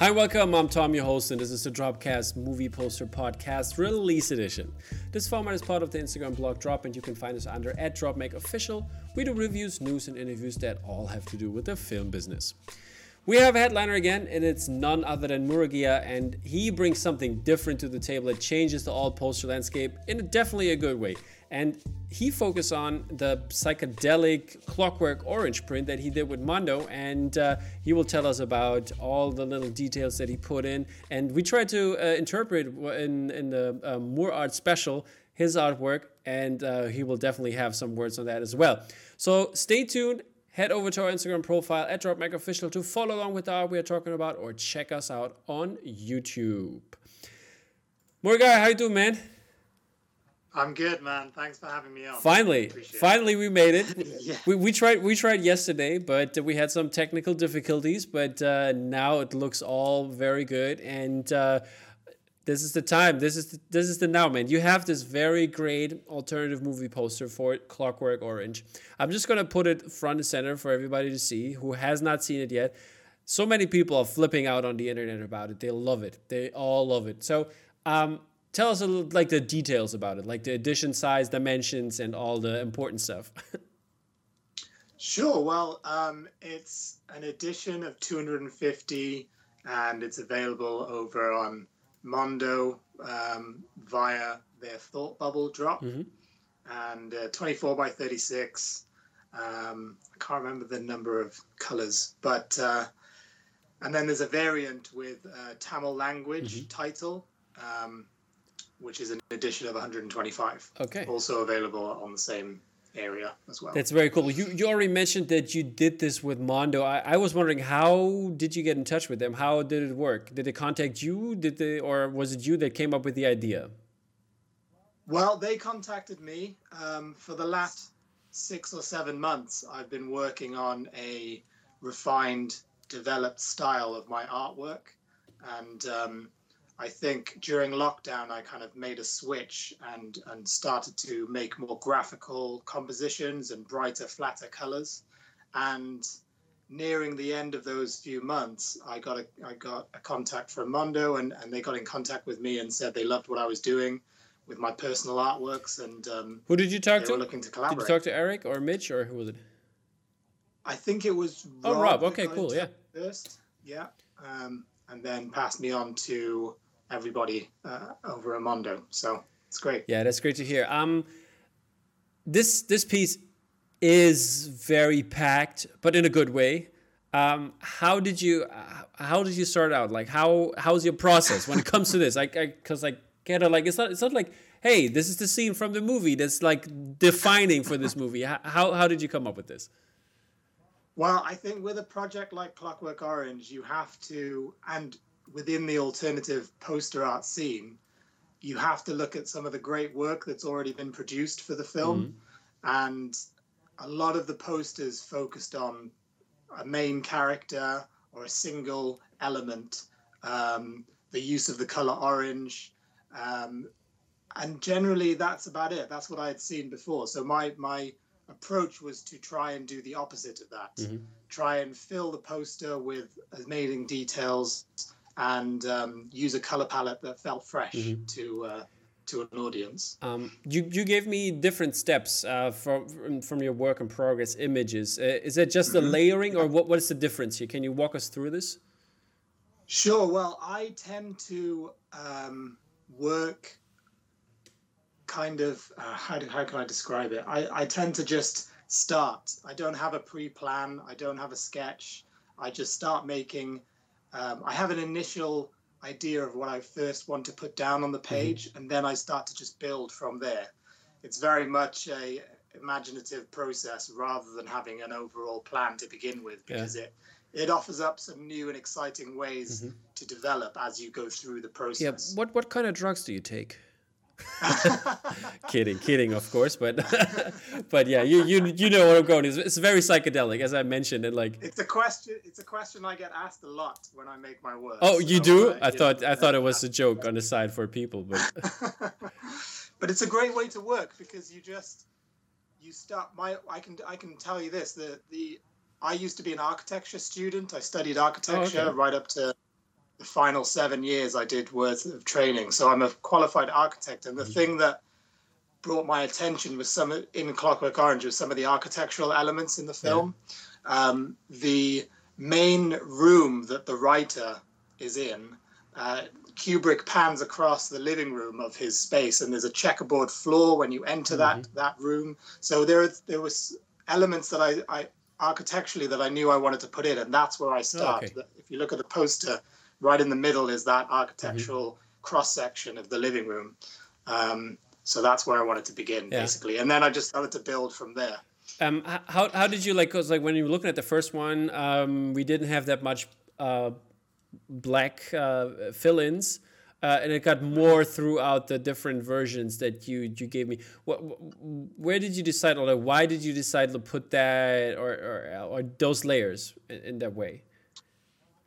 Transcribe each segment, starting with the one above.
Hi, welcome. I'm Tom, your host, and this is the Dropcast Movie Poster Podcast Release Edition. This format is part of the Instagram blog Drop, and you can find us under at DropMakeOfficial. We do reviews, news, and interviews that all have to do with the film business. We have a headliner again, and it's none other than Murugiah, and he brings something different to the table that changes the all poster landscape in definitely a good way. And he focused on the psychedelic clockwork orange print that he did with Mondo, and uh, he will tell us about all the little details that he put in. And we tried to uh, interpret in, in the uh, Moore Art special his artwork, and uh, he will definitely have some words on that as well. So stay tuned. Head over to our Instagram profile at DropMakeOfficial to follow along with the art we are talking about, or check us out on YouTube. Morgan, how you doing, man? I'm good, man. Thanks for having me on. Finally, finally, we made it. yeah. we, we tried we tried yesterday, but we had some technical difficulties. But uh, now it looks all very good, and uh, this is the time. This is the, this is the now, man. You have this very great alternative movie poster for Clockwork Orange. I'm just gonna put it front and center for everybody to see who has not seen it yet. So many people are flipping out on the internet about it. They love it. They all love it. So. Um, tell us a little, like the details about it, like the edition size, dimensions, and all the important stuff. sure. Well, um, it's an edition of 250, and it's available over on Mondo um, via their Thought Bubble drop, mm-hmm. and uh, 24 by 36. Um, I can't remember the number of colors, but uh, and then there's a variant with uh, Tamil language mm-hmm. title. Um, which is an edition of 125. Okay. Also available on the same area as well. That's very cool. You you already mentioned that you did this with Mondo. I, I was wondering how did you get in touch with them? How did it work? Did they contact you? Did they or was it you that came up with the idea? Well, they contacted me. Um, for the last six or seven months, I've been working on a refined, developed style of my artwork, and um, I think during lockdown, I kind of made a switch and and started to make more graphical compositions and brighter, flatter colors. And nearing the end of those few months, I got a I got a contact from Mondo, and and they got in contact with me and said they loved what I was doing with my personal artworks. And um, who did you talk to? looking to collaborate. Did you talk to Eric or Mitch or who was it? I think it was. Rob oh, Rob. Okay, cool. Yeah. First, yeah, um, and then passed me on to everybody uh, over a Mondo. So it's great. Yeah, that's great to hear. Um, this this piece is very packed, but in a good way. Um, how did you how did you start out? Like how how's your process when it comes to this? Like, because like kind of like it's not it's not like hey this is the scene from the movie that's like defining for this movie. How how did you come up with this? Well, I think with a project like Clockwork Orange, you have to, and within the alternative poster art scene, you have to look at some of the great work that's already been produced for the film. Mm-hmm. And a lot of the posters focused on a main character or a single element, um, the use of the color orange. Um, and generally, that's about it. That's what I had seen before. So my, my approach was to try and do the opposite of that. Mm-hmm. Try and fill the poster with amazing details and um, use a color palette that felt fresh mm-hmm. to uh, to an audience. Um, you you gave me different steps uh, from from your work in progress images. Uh, is it just the mm-hmm. layering, or what? What is the difference here? Can you walk us through this? Sure. Well, I tend to um, work kind of uh, how do, how can I describe it? I, I tend to just start. I don't have a pre-plan. I don't have a sketch. I just start making um, I have an initial idea of what I first want to put down on the mm-hmm. page, mm-hmm. and then I start to just build from there. It's very much a imaginative process rather than having an overall plan to begin with, because yeah. it it offers up some new and exciting ways mm-hmm. to develop as you go through the process. Yeah. What what kind of drugs do you take? kidding, kidding, of course, but but yeah, you you you know where I'm going. It's, it's very psychedelic, as I mentioned, and like it's a question. It's a question I get asked a lot when I make my work. Oh, you so, do? Uh, I thought I thought it was a joke on the side for people, but but it's a great way to work because you just you start. My I can I can tell you this the the I used to be an architecture student. I studied architecture oh, okay. right up to the final seven years I did worth of training. So I'm a qualified architect, and the mm-hmm. thing that brought my attention was some in Clockwork Orange was some of the architectural elements in the film. Yeah. Um, the main room that the writer is in, uh, Kubrick pans across the living room of his space, and there's a checkerboard floor when you enter mm-hmm. that that room. So there there was elements that I, I architecturally that I knew I wanted to put in, and that's where I start. Okay. If you look at the poster, right in the middle is that architectural mm-hmm. cross section of the living room. Um, so that's where I wanted to begin, yeah. basically, and then I just started to build from there. Um, how how did you like? Cause like when you were looking at the first one, um, we didn't have that much uh, black uh, fill-ins. Uh, and it got more throughout the different versions that you you gave me. What, where did you decide, or why did you decide to put that or or, or those layers in, in that way?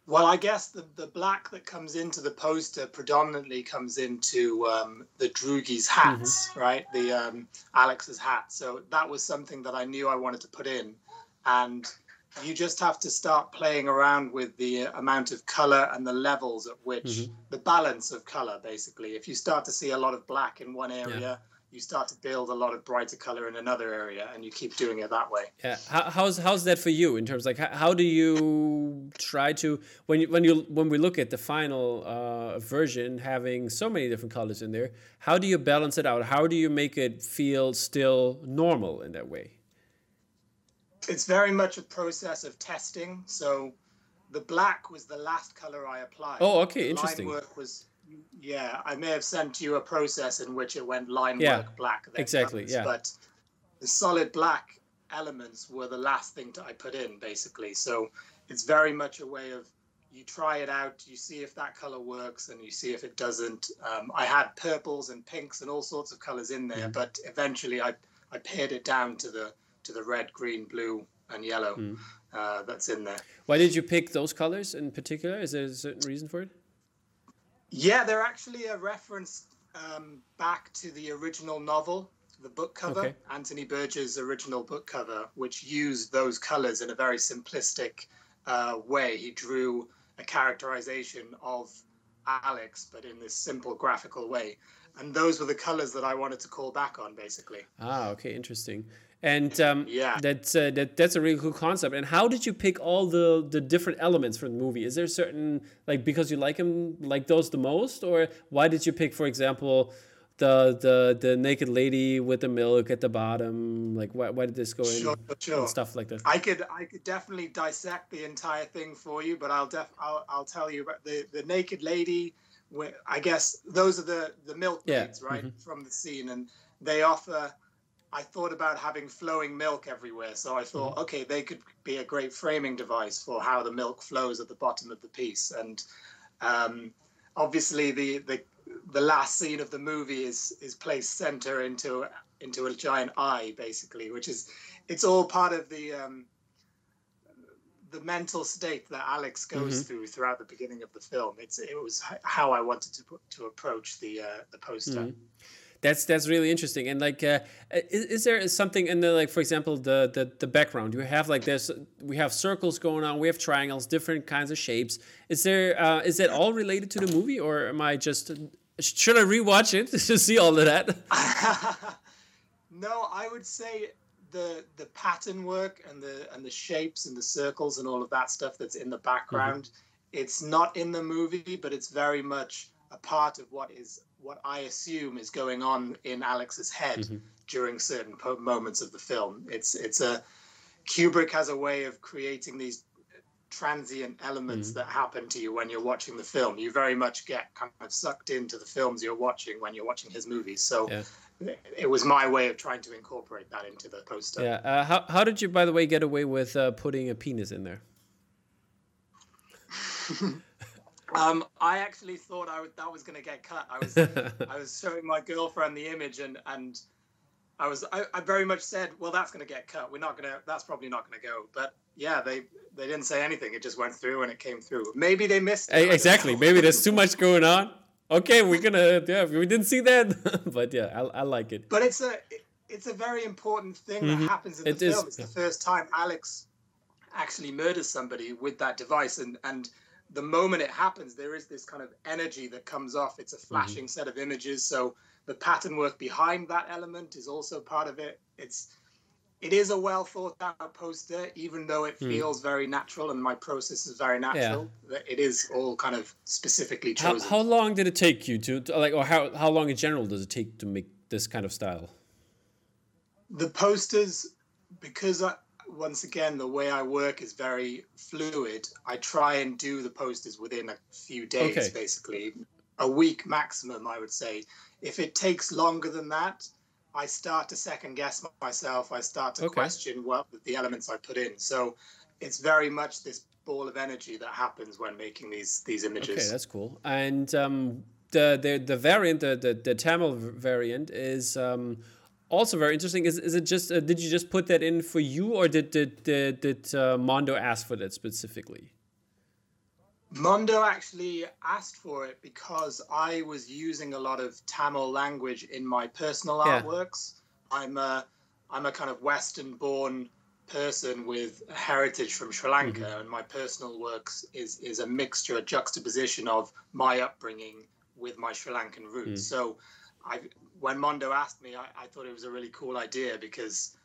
Well, I guess the, the black that comes into the poster predominantly comes into um, the Droogies hats, mm-hmm. right? The um, Alex's hat. So that was something that I knew I wanted to put in, and you just have to start playing around with the amount of color and the levels at which mm-hmm. the balance of color, basically. If you start to see a lot of black in one area. Yeah you start to build a lot of brighter color in another area and you keep doing it that way. Yeah. How, how's how's that for you in terms like how, how do you try to when you when you when we look at the final uh, version having so many different colors in there how do you balance it out? How do you make it feel still normal in that way? It's very much a process of testing. So the black was the last color i applied. Oh okay. Interesting. work was yeah, I may have sent you a process in which it went line yeah, work black. exactly. yeah. But the solid black elements were the last thing that I put in, basically. So it's very much a way of you try it out, you see if that color works, and you see if it doesn't. Um, I had purples and pinks and all sorts of colors in there, mm. but eventually I I pared it down to the to the red, green, blue, and yellow mm. uh, that's in there. Why did you pick those colors in particular? Is there a certain reason for it? Yeah, they're actually a reference um, back to the original novel, the book cover, okay. Anthony Burgess' original book cover, which used those colors in a very simplistic uh, way. He drew a characterization of Alex, but in this simple graphical way. And those were the colors that I wanted to call back on, basically. Ah, okay, interesting and um, yeah, that's uh, that that's a really cool concept. And how did you pick all the the different elements for the movie? Is there certain like because you like them like those the most, or why did you pick, for example? the the the naked lady with the milk at the bottom like why, why did this go in sure, sure. and stuff like that i could i could definitely dissect the entire thing for you but i'll def i'll, I'll tell you about the the naked lady i guess those are the the milk yeah. right mm-hmm. from the scene and they offer I thought about having flowing milk everywhere. So I thought, mm. okay, they could be a great framing device for how the milk flows at the bottom of the piece. And um, obviously, the, the the last scene of the movie is is placed center into into a giant eye, basically, which is it's all part of the um, the mental state that Alex goes mm-hmm. through throughout the beginning of the film. It's it was how I wanted to to approach the uh, the poster. Mm-hmm that's that's really interesting and like uh, is, is, there something in the like for example the, the the background you have like this. we have circles going on we have triangles different kinds of shapes is there uh, is that all related to the movie or am i just should i rewatch it to see all of that no i would say the the pattern work and the and the shapes and the circles and all of that stuff that's in the background mm-hmm. it's not in the movie but it's very much a part of what is what I assume is going on in Alex's head mm-hmm. during certain po- moments of the film. It's it's a Kubrick has a way of creating these transient elements mm-hmm. that happen to you when you're watching the film. You very much get kind of sucked into the films you're watching when you're watching his movies. So yeah. it was my way of trying to incorporate that into the poster. Yeah. Uh, how how did you, by the way, get away with uh, putting a penis in there? Um, I actually thought I would, that was going to get cut. I was I was showing my girlfriend the image and and I was I, I very much said, well, that's going to get cut. We're not going to. That's probably not going to go. But yeah, they they didn't say anything. It just went through and it came through. Maybe they missed. It, exactly. Maybe there's too much going on. Okay, we're gonna yeah. We didn't see that, but yeah, I, I like it. But it's a it's a very important thing mm-hmm. that happens in the it film. Is. It's the first time Alex actually murders somebody with that device and and the moment it happens, there is this kind of energy that comes off. It's a Mm-hmm. flashing set of images. So the pattern work behind that element is also part of it. It's it is a well thought out poster, even though it Hmm. feels very natural and my process is very natural. that It is all kind of specifically How, chosen. how long did it take you to, to like, or how how long in general does it take to make this kind of style? the posters because I, once again the way i work is very fluid i try and do the posters within a few days Okay. basically a week maximum i would say if it takes longer than that i start to second guess myself i start to Okay. question what the elements i put in so it's very much this ball of energy that happens when making these these images Okay, that's cool. And um, the the the variant, the the, the Tamil variant is um, also very interesting. Is is it just uh, did you just put that in for you, or did did did, did uh, Mondo ask for that specifically? Mondo actually asked for it because I was using a lot of Tamil language in my personal Yeah. artworks. I'm a I'm a kind of Western-born person with a heritage from Sri Lanka, Mm-hmm. and my personal works is is a mixture, a juxtaposition of my upbringing with my Sri Lankan roots. Mm. So, I when Mondo asked me, I, I thought it was a really cool idea because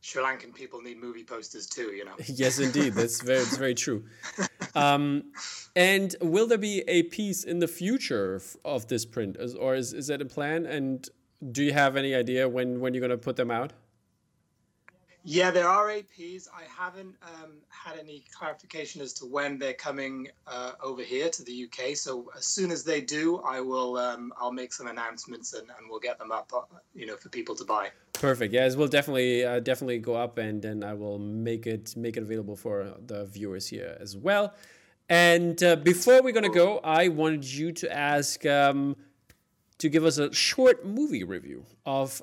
Sri Lankan people need movie posters too. You know. yes, indeed, that's very it's very true. Um, and will there be a piece in the future of this print, or is is that a plan? And do you have any idea when when you're gonna put them out? Yeah, there are APs. I haven't um, had any clarification as to when they're coming uh, over here to the UK. So as soon as they do, I will. Um, I'll make some announcements and, and we'll get them up. uh, You know, for people to buy. Perfect. Yes, we'll definitely uh, definitely go up, and then I will make it make it available for the viewers here as well. And uh, before we're gonna go, I wanted you to ask um, to give us a short movie review of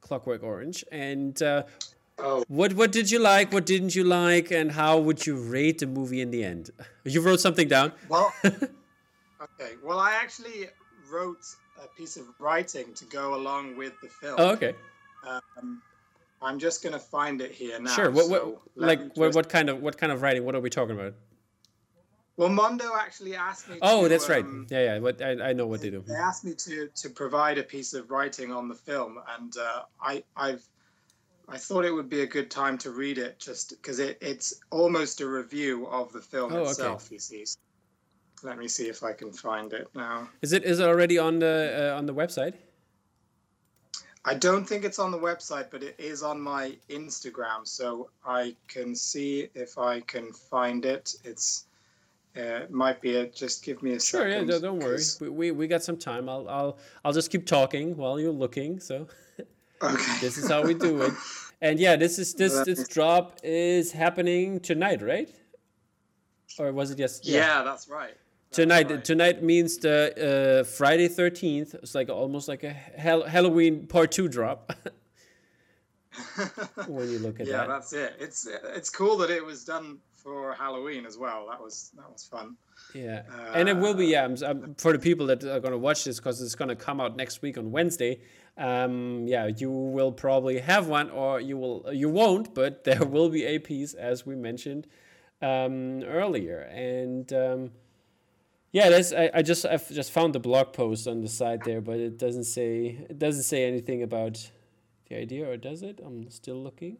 Clockwork Orange, and uh, Oh, what what did you like, what didn't you like, and how would you rate the movie in the end? You wrote something down. well. okay. Well, I actually wrote a piece of writing to go along with the film. Oh, okay. Um, I'm just gonna find it here now. Sure. What what so like what, just- what kind of what kind of writing? What are we talking about? Well, Mondo actually asked me. Oh, to, that's right. um, Yeah, yeah. What I, I know what they do. They asked me to to provide a piece of writing on the film, and uh, I I've I thought it would be a good time to read it, just because it, it's almost a review of the film Oh, okay. itself. You see. Let me see if I can find it now. Is it is it already on the uh, on the website? I don't think it's on the website, but it is on my Instagram, so I can see if I can find it. It's uh, it might be it. just give me a Sure, yeah, second. no, don't worry. We, we, we got some time. I'll I'll I'll just keep talking while you're looking. So Okay. this is how we do it. And yeah, this is this this drop is happening tonight, right? Or was it yes? yeah. that's right. That's Tonight right. tonight means the uh, Friday thirteenth. It's like almost like a Hal- Halloween part two drop. when you look at yeah, that. that's it. It's it's cool that it was done for Halloween as well. That was that was fun. Yeah, and it will be Uh, yeah I'm, I'm- for the people that are going to watch this because it's going to come out next week on Wednesday. Um, yeah, you will probably have one, or you will you won't, but there will be APs as we mentioned um, earlier, and um, yeah, that's I, I just I've just found the blog post on the side there, but it doesn't say it doesn't say anything about the idea, or does it? I'm still looking,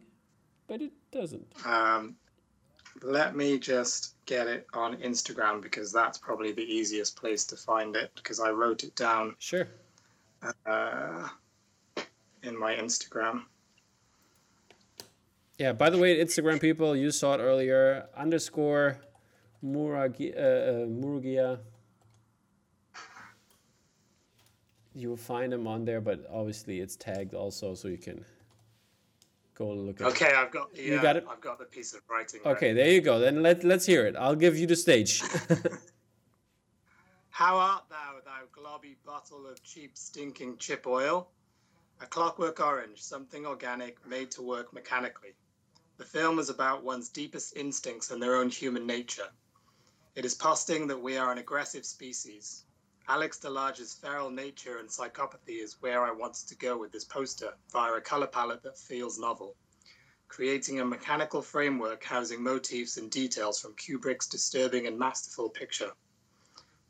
but it doesn't. Um, let me just get it on Instagram because that's probably the easiest place to find it because I wrote it down Sure. Uh, in my Instagram. Yeah, by the way, Instagram people, you saw it earlier. Underscore Muragi, uh, uh, Murugiah. You will find them on there, but obviously it's tagged also, so you can go look at it. Okay, I've got the, You got it? I've got the piece of writing. Okay, ready. there you go. Then let, let's hear it. I'll give you the stage. How art thou, thou globby bottle of cheap stinking chip oil? A clockwork orange, something organic made to work mechanically. The film is about one's deepest instincts and their own human nature. It is posting that we are an aggressive species. Alex DeLarge's feral nature and psychopathy is where I wanted to go with this poster via a color palette that feels novel. creating a mechanical framework housing motifs and details from Kubrick's disturbing and masterful picture.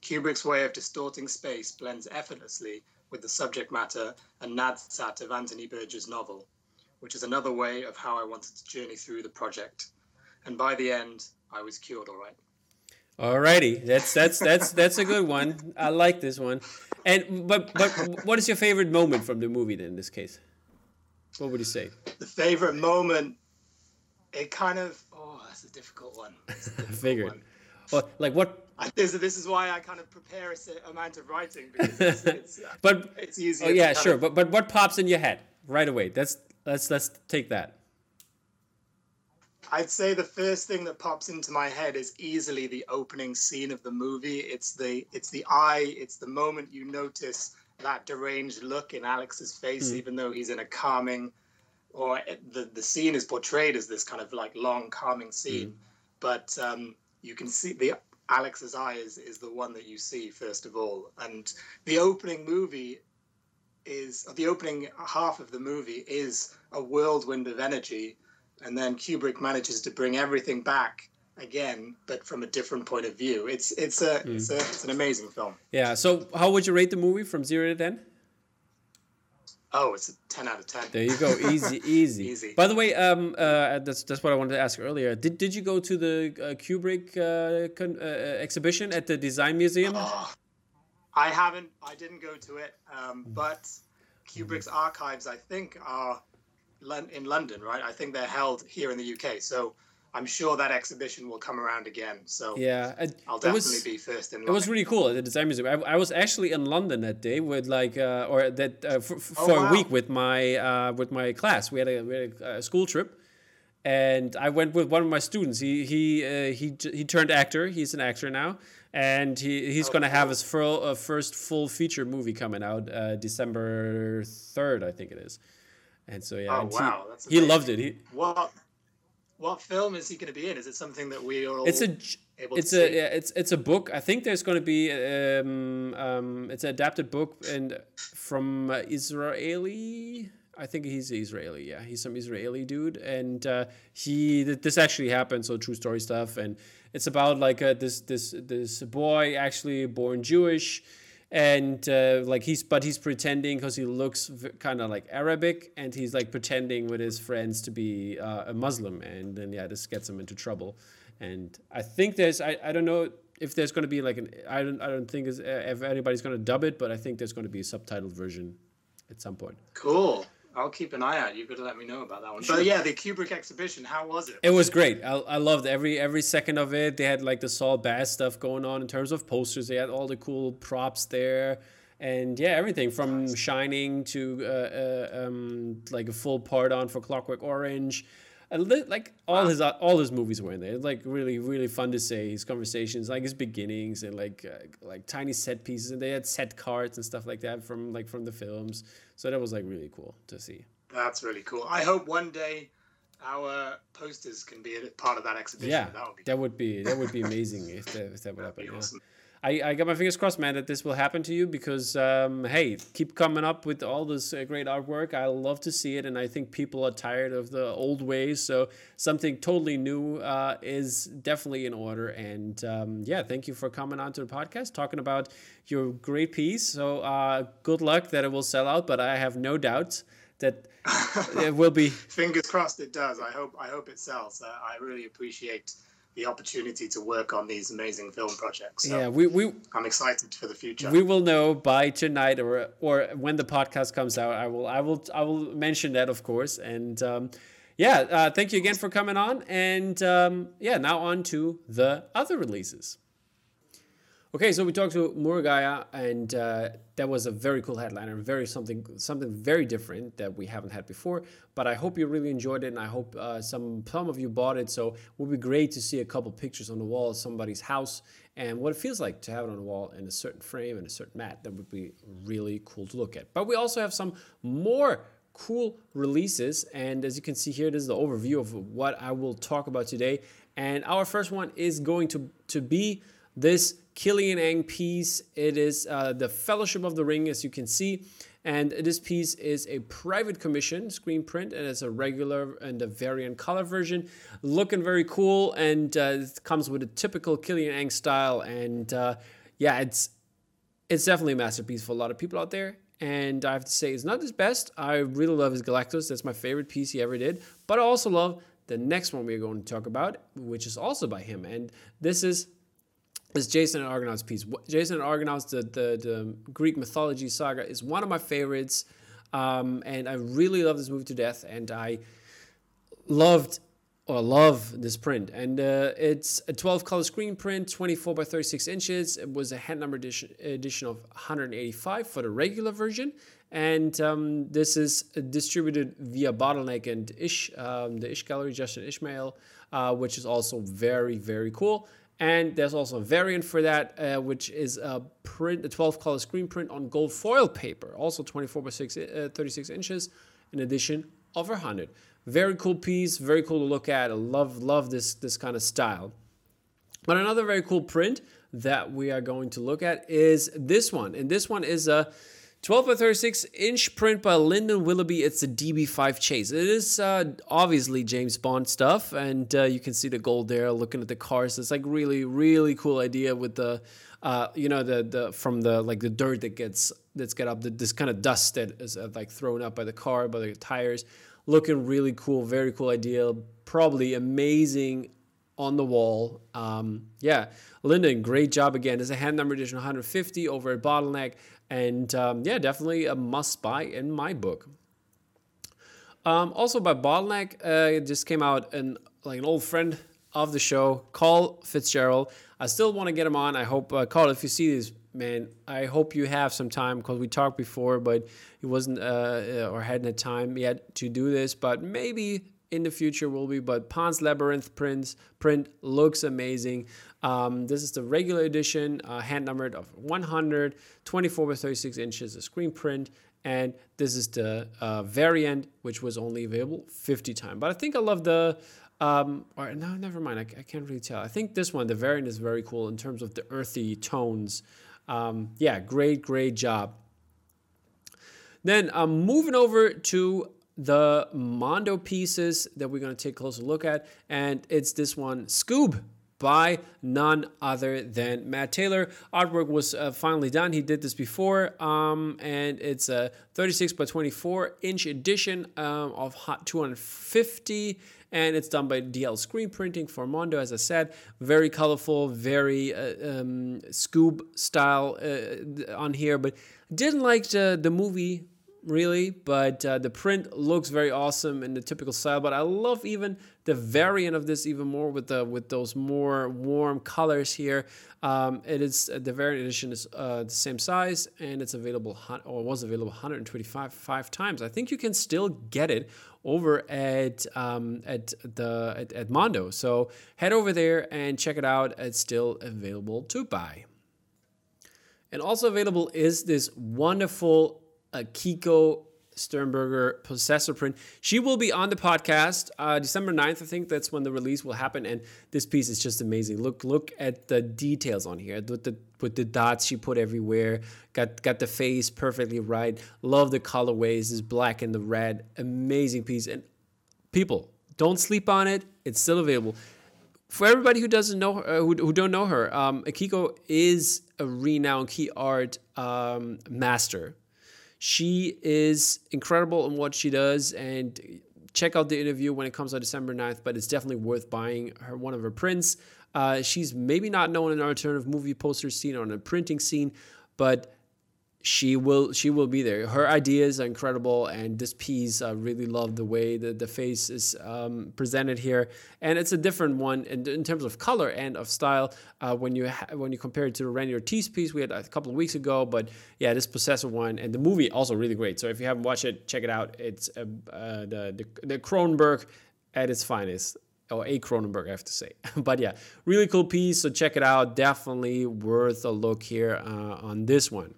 Kubrick's way of distorting space blends effortlessly with the subject matter and nadsat of Anthony Burgess' novel, which is another way of how I wanted to journey through the project. And by the end, I was cured all right. Alrighty, that's that's that's that's a good one. I like this one. And but but what is your favorite moment from the movie then in this case? What would you say? The favorite moment, it kind of oh, that's a difficult one. A difficult I figured. One. Well, like what? I, this, this is why I kind of prepare a certain amount of writing because it's, it's, uh, but it's easier. Oh yeah, sure. Of, but but what pops in your head right away? That's let's let's take that. I'd say the first thing that pops into my head is easily the opening scene of the movie. It's the it's the eye. It's the moment you notice that deranged look in Alex's face, mm. even though he's in a calming, or the the scene is portrayed as this kind of like long calming scene, mm. but um, you can see the Alex's eye is, is the one that you see first of all, and the opening movie is the opening half of the movie is a whirlwind of energy, and then Kubrick manages to bring everything back again, but from a different point of view. It's it's a, mm. it's, a it's an amazing film. Yeah. So how would you rate the movie from zero to ten? Oh, it's a ten out of ten. There you go, easy, easy. easy. By the way, um, uh, that's that's what I wanted to ask earlier. Did did you go to the uh, Kubrick uh, con- uh, uh, exhibition at the Design Museum? Oh, I haven't. I didn't go to it, um, but Kubrick's archives, I think, are in London, right? I think they're held here in the UK. So I'm sure that exhibition will come around again. So yeah, I'll definitely was, be first in. Line. It was really cool at the design museum. I, I was actually in London that day with like uh, or that uh, for, for oh, wow. a week with my uh, with my class. We had a, we had a school trip, and I went with one of my students. He he uh, he he turned actor. He's an actor now, and he he's oh, gonna cool. have his full, uh, first full feature movie coming out uh, December third, I think it is. And so yeah, oh, wow. he, he loved it. He what what film is he going to be in? Is it something that we are all it's a it's a yeah, it's it's a book. I think there's going to be um, um, it's an adapted book and from uh, Israeli. I think he's Israeli. Yeah, he's some Israeli dude, and uh, he this actually happened. So true story stuff, and it's about like uh, this this this boy actually born Jewish and uh, like he's but he's pretending because he looks v- kind of like Arabic, and he's like pretending with his friends to be uh, a Muslim, and then yeah, this gets him into trouble. And I think there's I, I don't know if there's going to be like an I don't I don't think uh, if anybody's going to dub it, but I think there's going to be a subtitled version at some point. Cool. I'll keep an eye out. You gotta let me know about that one. Sure. But yeah, the Kubrick exhibition, how was it? It was great. I, I loved every every second of it. They had like the Saul Bass stuff going on in terms of posters. They had all the cool props there, and yeah, everything from nice. Shining to uh, uh, um, like a full part on for Clockwork Orange like all wow. his all his movies were in there. It's like really really fun to say his conversations, like his beginnings, and like uh, like tiny set pieces, and they had set cards and stuff like that from like from the films. So that was like really cool to see. That's really cool. I hope one day our posters can be a part of that exhibition. Yeah, that would be, that would be, that would be amazing if that, if that would happen. Awesome. Yeah. I, I got my fingers crossed, man, that this will happen to you because, um, hey, keep coming up with all this uh, great artwork. I love to see it, and I think people are tired of the old ways. So something totally new uh, is definitely in order. And um, yeah, thank you for coming on to the podcast, talking about your great piece. So uh, good luck that it will sell out, but I have no doubts that it will be. Fingers crossed, it does. I hope. I hope it sells. Uh, I really appreciate the opportunity to work on these amazing film projects. So yeah, we, we I'm excited for the future. We will know by tonight or or when the podcast comes out. I will I will I will mention that of course. And um, yeah, uh, thank you again for coming on. And um, yeah, now on to the other releases. Okay, so we talked to Murugiah, and uh, that was a very cool headliner, very something something very different that we haven't had before. But I hope you really enjoyed it, and I hope uh, some some of you bought it. So it would be great to see a couple pictures on the wall of somebody's house and what it feels like to have it on the wall in a certain frame and a certain mat. That would be really cool to look at. But we also have some more cool releases, and as you can see here, this is the overview of what I will talk about today. And our first one is going to to be this Kilian Eng piece. It is uh, the Fellowship of the Ring, as you can see. And this piece is a private commission screen print, and it's a regular and a variant color version. Looking very cool, and uh, it comes with a typical Kilian Eng style. And uh, yeah, it's it's definitely a masterpiece for a lot of people out there. And I have to say, it's not his best. I really love his Galactus. That's my favorite piece he ever did. But I also love the next one we're going to talk about, which is also by him. And this is this Jason and Argonauts piece. Jason and Argonauts, the, the, the Greek mythology saga, is one of my favorites. Um, and I really love this movie to death. And I loved or love this print. And uh, it's a 12 color screen print, 24 by 36 inches. It was a hand number edition, edition of 185 for the regular version. And um, this is distributed via Bottleneck and Ish, um, the Ish Gallery, Justin Ishmael, uh, which is also very, very cool. And there's also a variant for that, uh, which is a print, a 12 color screen print on gold foil paper, also 24 by 6, uh, 36 inches, in addition of 100. Very cool piece, very cool to look at. I love, love this, this kind of style. But another very cool print that we are going to look at is this one. And this one is a 12 by 36 inch print by Lyndon Willoughby. It's a DB5 chase. It is uh, obviously James Bond stuff, and uh, you can see the gold there. Looking at the cars, it's like really, really cool idea with the, uh, you know, the the from the like the dirt that gets that's get up, the, this kind of dust that is uh, like thrown up by the car, by the tires. Looking really cool, very cool idea. Probably amazing on the wall. Um, yeah, Lyndon, great job again. There's a hand number edition 150 over at Bottleneck. And um, yeah, definitely a must buy in my book. Um, also by Bottleneck, uh, it just came out and like an old friend of the show, Karl Fitzgerald. I still want to get him on. I hope, uh, Karl, if you see this, man, I hope you have some time because we talked before, but he wasn't uh, or hadn't had time yet to do this. But maybe in the future will be. But Pan's Labyrinth print print looks amazing. Um, this is the regular edition, uh, hand numbered of 100, 24 by 36 inches, a screen print. And this is the uh, variant, which was only available 50 times. But I think I love the, um, or no, never mind. I, I, can't really tell. I think this one, the variant is very cool in terms of the earthy tones. Um, yeah, great, great job. Then I'm um, moving over to the Mondo pieces that we're going to take a closer look at. And it's this one, Scoob by none other than Matt Taylor. Artwork was uh, finally done. He did this before, um, and it's a 36 by 24 inch edition um, of Hot 250 and it's done by DL Screen Printing for Mondo, as I said. Very colorful, very uh, um, Scoob style uh, on here, but didn't like the, the movie really, but uh, the print looks very awesome in the typical style. But I love even the variant of this even more with the with those more warm colors here. Um, it is uh, the variant edition is uh, the same size and it's available or was available 125 five times. I think you can still get it over at um, at the at, at Mondo. So head over there and check it out. It's still available to buy. And also available is this wonderful a Kiko Sternberger possessor print. She will be on the podcast uh, December 9th. I think that's when the release will happen. And this piece is just amazing. Look, look at the details on here with the with the dots she put everywhere. Got got the face perfectly right. Love the colorways. This black and the red. Amazing piece. And people, don't sleep on it. It's still available. For everybody who doesn't know her, uh, who, who don't know her, um, Akiko is a renowned key art um, master she is incredible in what she does, and check out the interview when it comes out December 9th, but it's definitely worth buying her one of her prints. Uh, she's maybe not known in the alternative movie poster scene or in the printing scene, but she will she will be there. Her ideas are incredible, and this piece I really love the way that the face is um, presented here, and it's a different one in, in terms of color and of style uh, when you ha- when you compare it to the Randy Ortiz piece we had a couple of weeks ago. But yeah, this Possessor one and the movie also really great. So if you haven't watched it, check it out. It's uh, uh, the, the the Cronenberg at its finest or a Cronenberg, I have to say. but yeah, really cool piece. So check it out. Definitely worth a look here uh, on this one.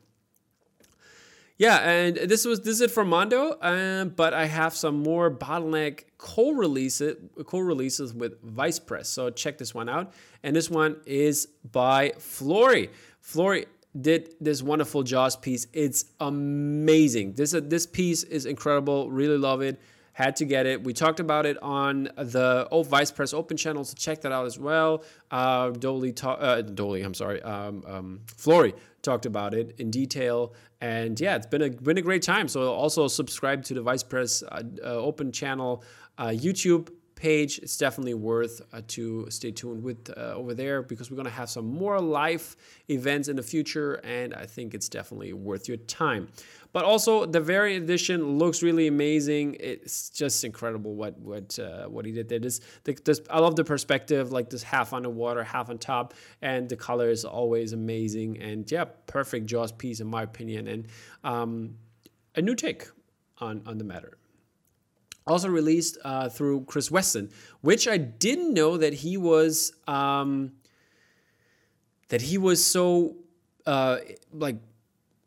Yeah, and this was this is it for Mondo, um, but I have some more bottleneck co-releases co-releases with Vice Press. So check this one out. And this one is by Florey. Florey did this wonderful Jaws piece. It's amazing. This uh, this piece is incredible. Really love it. Had to get it. We talked about it on the oh, Vice Press Open channel, so check that out as well. Uh, Dolly, ta- uh, Dolly, I'm sorry, um, um, Florey talked about it in detail, and yeah, it's been a been a great time. So also subscribe to the Vice Press uh, uh Open channel, uh, YouTube page. It's definitely worth uh, to stay tuned with uh, over there because we're going to have some more live events in the future, and I think it's definitely worth your time. But also, the variant edition looks really amazing. It's just incredible what what uh, what he did there. This, this I love the perspective, like this half underwater, half on top, and the color is always amazing. And yeah, perfect Jaws piece in my opinion, and um, a new take on on the matter also released uh, through Chris Weston, which I didn't know that he was um, that he was so uh, like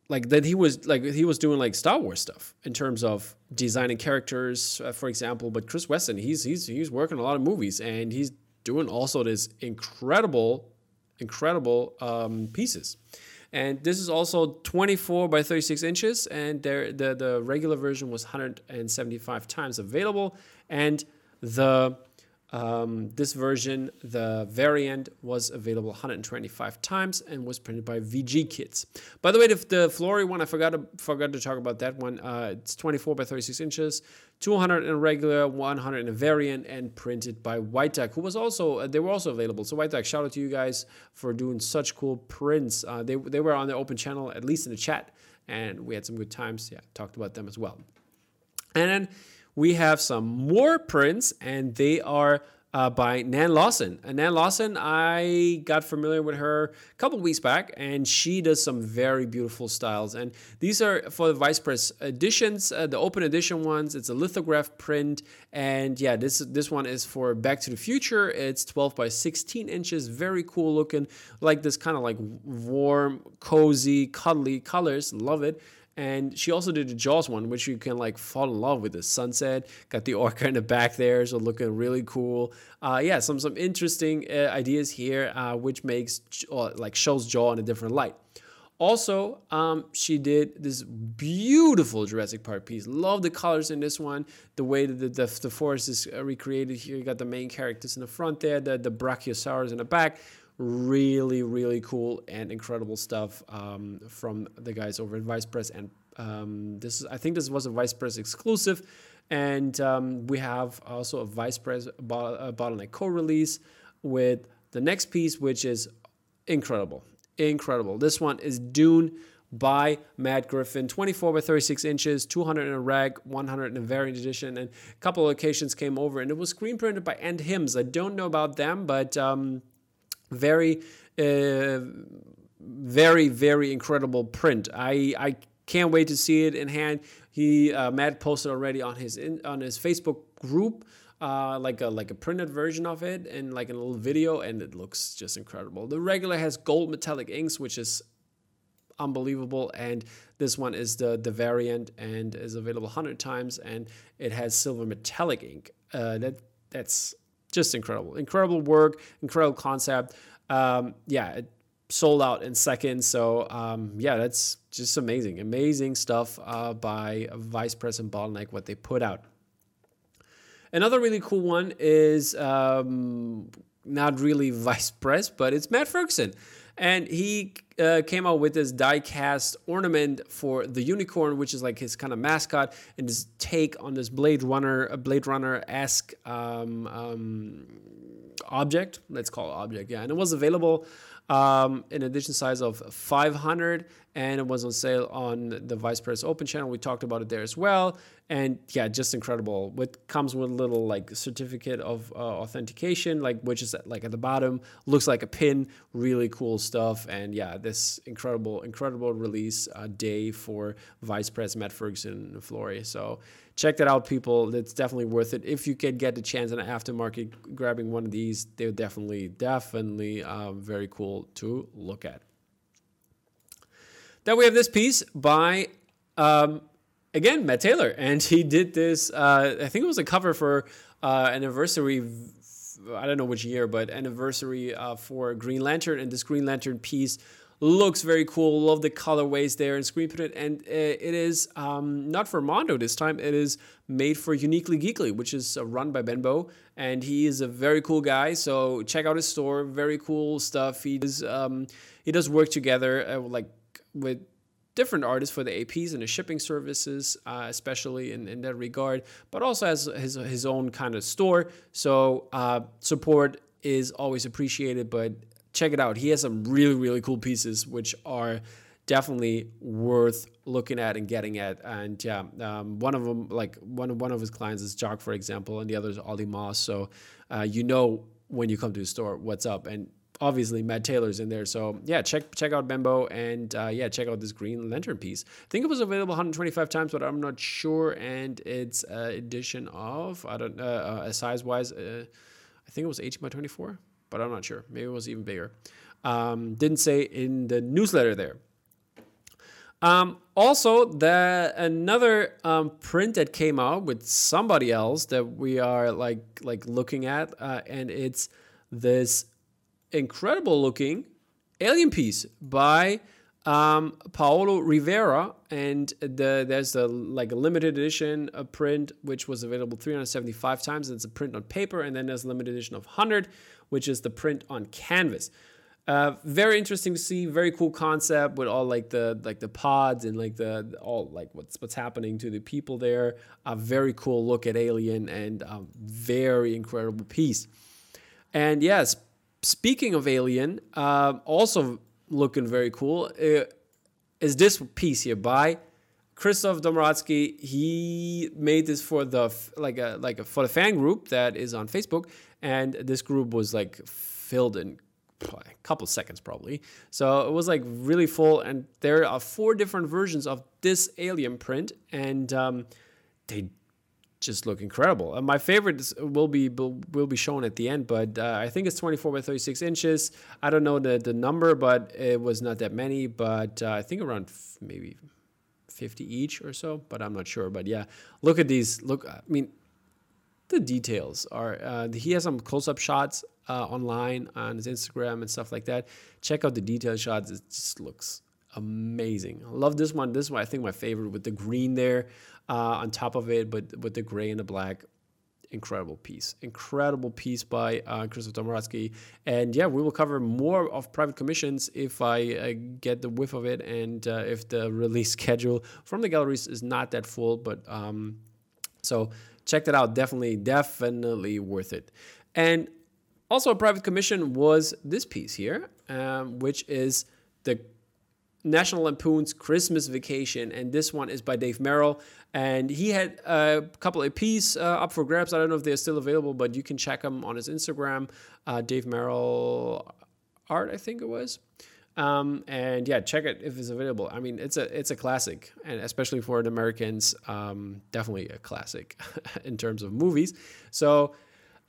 like that he was like he was doing like Star Wars stuff in terms of designing characters, uh, for example. But Chris Weston, he's he's he's working a lot of movies and he's doing also this incredible, incredible um, pieces. And this is also 24 by 36 inches, and there the the regular version was 175 times available, and the um, this version, the variant, was available 125 times and was printed by VG Kids. By the way, the, the Florey one, I forgot to, forgot to talk about that one. Uh, it's 24 by 36 inches, 200 in a regular, 100 in a variant, and printed by White Duck, who was also uh, they were also available. So White Duck, shout out to you guys for doing such cool prints. Uh, they they were on the open channel, at least in the chat, and we had some good times. Yeah, talked about them as well. And then we have some more prints, and they are uh, by Nan Lawson. And Nan Lawson, I got familiar with her a couple weeks back, and she does some very beautiful styles. And these are for the Vice Press editions, uh, the open edition ones. It's a lithograph print, and yeah, this this one is for Back to the Future. It's 12 by 16 inches, very cool looking, like this kind of like warm, cozy, cuddly colors. Love it. And she also did a Jaws one, which you can like fall in love with the sunset. Got the orca in the back there, so looking really cool. Uh, yeah, some some interesting uh, ideas here, uh, which makes like shows Jaw in a different light. Also, um, she did this beautiful Jurassic Park piece. Love the colors in this one. The way that the, the, the forest is uh, recreated here. You got the main characters in the front there, the, the Brachiosaurus in the back really really cool and incredible stuff um, from the guys over at vice press. And um, this is i think this was a vice press exclusive. And um, we have also a vice press bottleneck co-release with the next piece which is incredible. Incredible. This one is dune by Matt Griffin, 24 by 36 inches, 200 in a rag, 100 in a variant edition, and a couple of locations came over, and it was screen printed by End Hymns. I don't know about them, but um, very, uh, very, very incredible print. I, I can't wait to see it in hand. He uh, Matt posted already on his in, on his Facebook group. Uh, like a like a printed version of it and like a little video and it looks just incredible the regular has gold metallic inks which is unbelievable and this one is the the variant and is available 100 times and it has silver metallic ink uh, that that's just incredible. Incredible work, incredible concept. Um, yeah, it sold out in seconds. So um, yeah, that's just amazing. Amazing stuff uh, by Vice Press and Bottleneck, what they put out. Another really cool one is um, not really Vice Press, but it's Matt Ferguson. And he uh, came out with this die cast ornament for the unicorn, which is like his kind of mascot, and his take on this Blade Runner, a Blade Runner esque um, um, object. Let's call it object, yeah. And it was available um, in edition size of 500 and it was on sale on the Vice Press Open channel. We talked about it there as well, and yeah, just incredible. It comes with a little like certificate of uh, authentication, like which is like at the bottom, looks like a pin. Really cool stuff, and yeah, this incredible, incredible release uh, day for Vice Press Matt Ferguson and Florey. So check that out, people. It's definitely worth it. If you can get the chance in the aftermarket grabbing one of these, they're definitely, definitely um, very cool to look at. Then we have this piece by, um, again, Matt Taylor. And he did this, uh, I think it was a cover for uh, anniversary, I don't know which year, but anniversary uh, for Green Lantern. And this Green Lantern piece looks very cool. Love the colorways there and screen print, and uh, it is um, not for Mondo this time. It is made for Uniquely Geekly, which is uh, run by Benbow, and he is a very cool guy. So check out his store. Very cool stuff. He does um, he does work together uh, like with different artists for the APs and the shipping services, uh, especially in, in that regard, but also has his, his own kind of store. So uh, support is always appreciated, but check it out. He has some really, really cool pieces, which are definitely worth looking at and getting at. And yeah, um, one of them, like one, one of his clients is Jock, for example, and the other is Ollie Moss. So uh, you know when you come to the store what's up. And obviously Matt Taylor's in there. So yeah, check check out Benbow and uh, yeah, check out this Green Lantern piece. I think it was available 125 times, but I'm not sure. And it's an edition of I don't uh, uh, size wise. Uh, I think it was 18 by 24, but I'm not sure. Maybe it was even bigger. Um, didn't say in the newsletter there. Um, also, the another um, print that came out with somebody else that we are like like looking at, uh, and it's this incredible looking alien piece by um, Paolo Rivera, and the, there's a like a limited edition a print which was available 375 times. It's a print on paper, and then there's a limited edition of 100, which is the print on canvas. Uh, very interesting to see. Very cool concept with all like the like the pods and like the all like what's what's happening to the people there. A very cool look at Alien and a very incredible piece. And yes, speaking of Alien, uh, also looking very cool uh, is this piece here by Christoph Domaradzki. He made this for the like a like a, for the fan group that is on Facebook, and this group was like filled in a couple seconds probably. So it was like really full, and there are four different versions of this alien print, and um, they just look incredible. Uh, my favorite will be will be shown at the end, but uh, I think it's 24 by 36 inches. I don't know the the number, but it was not that many. But uh, I think around maybe 50 each or so, but I'm not sure. But yeah, look at these. Look, I mean, the details are. Uh, he has some close up shots uh, online on his Instagram and stuff like that. Check out the detail shots. It just looks amazing. I love this one. This one I think my favorite with the green there uh, on top of it, but with the gray and the black. Incredible piece, incredible piece by uh, Christoph. And yeah, we will cover more of private commissions if I uh, get the whiff of it and uh, if the release schedule from the galleries is not that full. But um, so check that out. Definitely, definitely worth it. And also, a private commission was this piece here, um, which is the National Lampoon's Christmas Vacation, and this one is by Dave Merrell. And he had a couple of APs uh, up for grabs. I don't know if they're still available, but you can check them on his Instagram, uh, Dave Merrell Art, I think it was. Um, and yeah, check it if it's available. I mean, it's a it's a classic, and especially for Americans, um, definitely a classic in terms of movies. So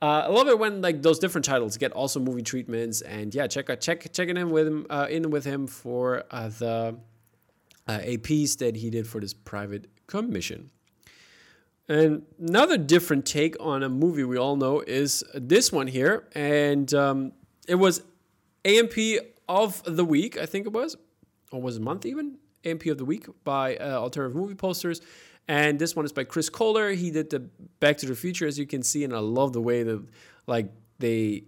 uh, I love it when like those different titles get also movie treatments, and yeah, check out check checking in with him uh, in with him for uh, the uh, APs that he did for this private commission. And another different take on a movie we all know is this one here, and um, it was AMP of the week, I think it was, or was it month even? AMP of the week by uh, Alternative Movie Posters. And this one is by Chris Kohler. He did the Back to the Future, as you can see, and I love the way that like they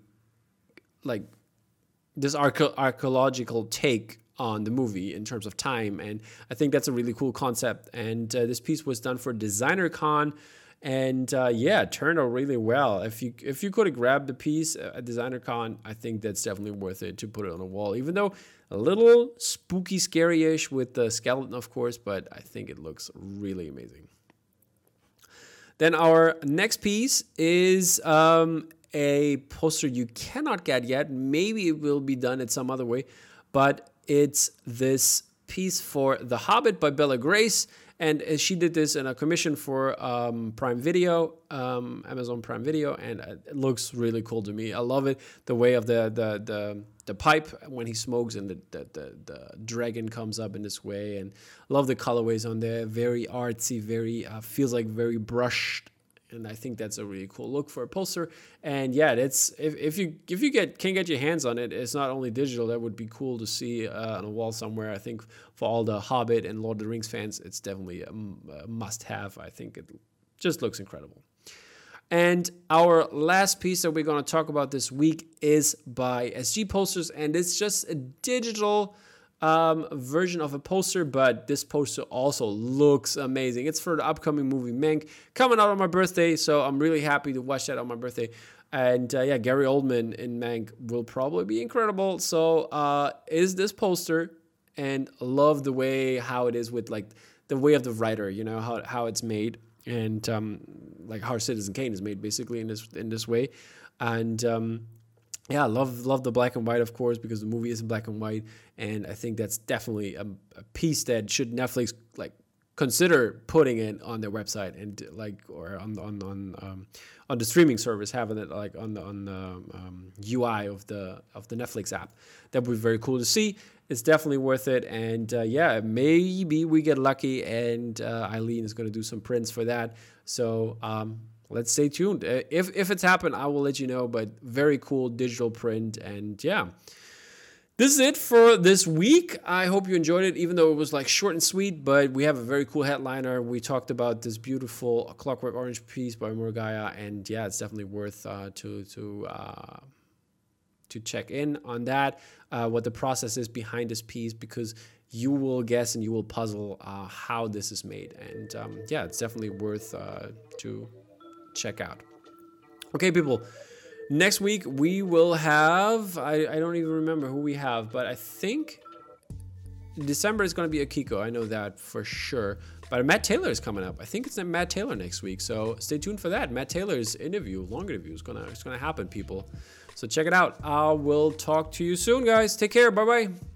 like this archaeological take on the movie in terms of time, and I think that's a really cool concept. And uh, this piece was done for Designer Con, and uh, yeah, turned out really well. If you if you could have grabbed the piece at Designer Con, I think that's definitely worth it to put it on a wall. Even though a little spooky, scary-ish with the skeleton, of course, but I think it looks really amazing. Then our next piece is um, a poster you cannot get yet. Maybe it will be done in some other way, but it's this piece for The Hobbit by Bella Grace. And she did this in a commission for um, Prime Video, um, Amazon Prime Video, and it looks really cool to me. I love it. The way of the the the, the pipe when he smokes and the, the, the, the, dragon comes up in this way, and love the colorways on there. Very artsy, very uh, feels like very brushed and I think that's a really cool look for a poster. And yeah, it's if, if you if you get can get your hands on it, it's not only digital. That would be cool to see uh, on a wall somewhere. I think for all the Hobbit and Lord of the Rings fans, it's definitely a, a must-have. I think it just looks incredible. And our last piece that we're going to talk about this week is by SG Posters, and it's just a digital um, version of a poster, but this poster also looks amazing. It's for the upcoming movie Mank coming out on my birthday, so I'm really happy to watch that on my birthday. And uh, yeah, Gary Oldman in Mank will probably be incredible. So uh, is this poster, and love the way how it is with like the way of the writer, you know how how it's made, and um, like how Citizen Kane is made basically in this in this way, and. Um, yeah, love love the black and white, of course, because the movie is in black and white, and I think that's definitely a, a piece that should Netflix like consider putting it on their website and like or on on on um, on the streaming service, having it like on the on the um, UI of the of the Netflix app. That would be very cool to see. It's definitely worth it, and uh, yeah, maybe we get lucky, and uh, Eileen is going to do some prints for that. So um, let's stay tuned. Uh, if if it's happened, I will let you know. But very cool digital print, and yeah. This is it for this week. I hope you enjoyed it, even though it was like short and sweet. But we have a very cool headliner. We talked about this beautiful Clockwork Orange piece by Murugiah, and yeah, it's definitely worth uh, to to uh, to check in on that. Uh, what the process is behind this piece, because you will guess and you will puzzle uh, how this is made. And um, yeah, it's definitely worth uh, to check out. Okay, people. Next week we will have I, I don't even remember who we have, but I think December is going to be Akiko. I know that for sure. But Matt Taylor is coming up. I think it's Matt Taylor next week. So stay tuned for that. Matt Taylor's interview, long interview, is gonna it's gonna happen, people. So check it out. I will talk to you soon, guys. Take care. Bye bye.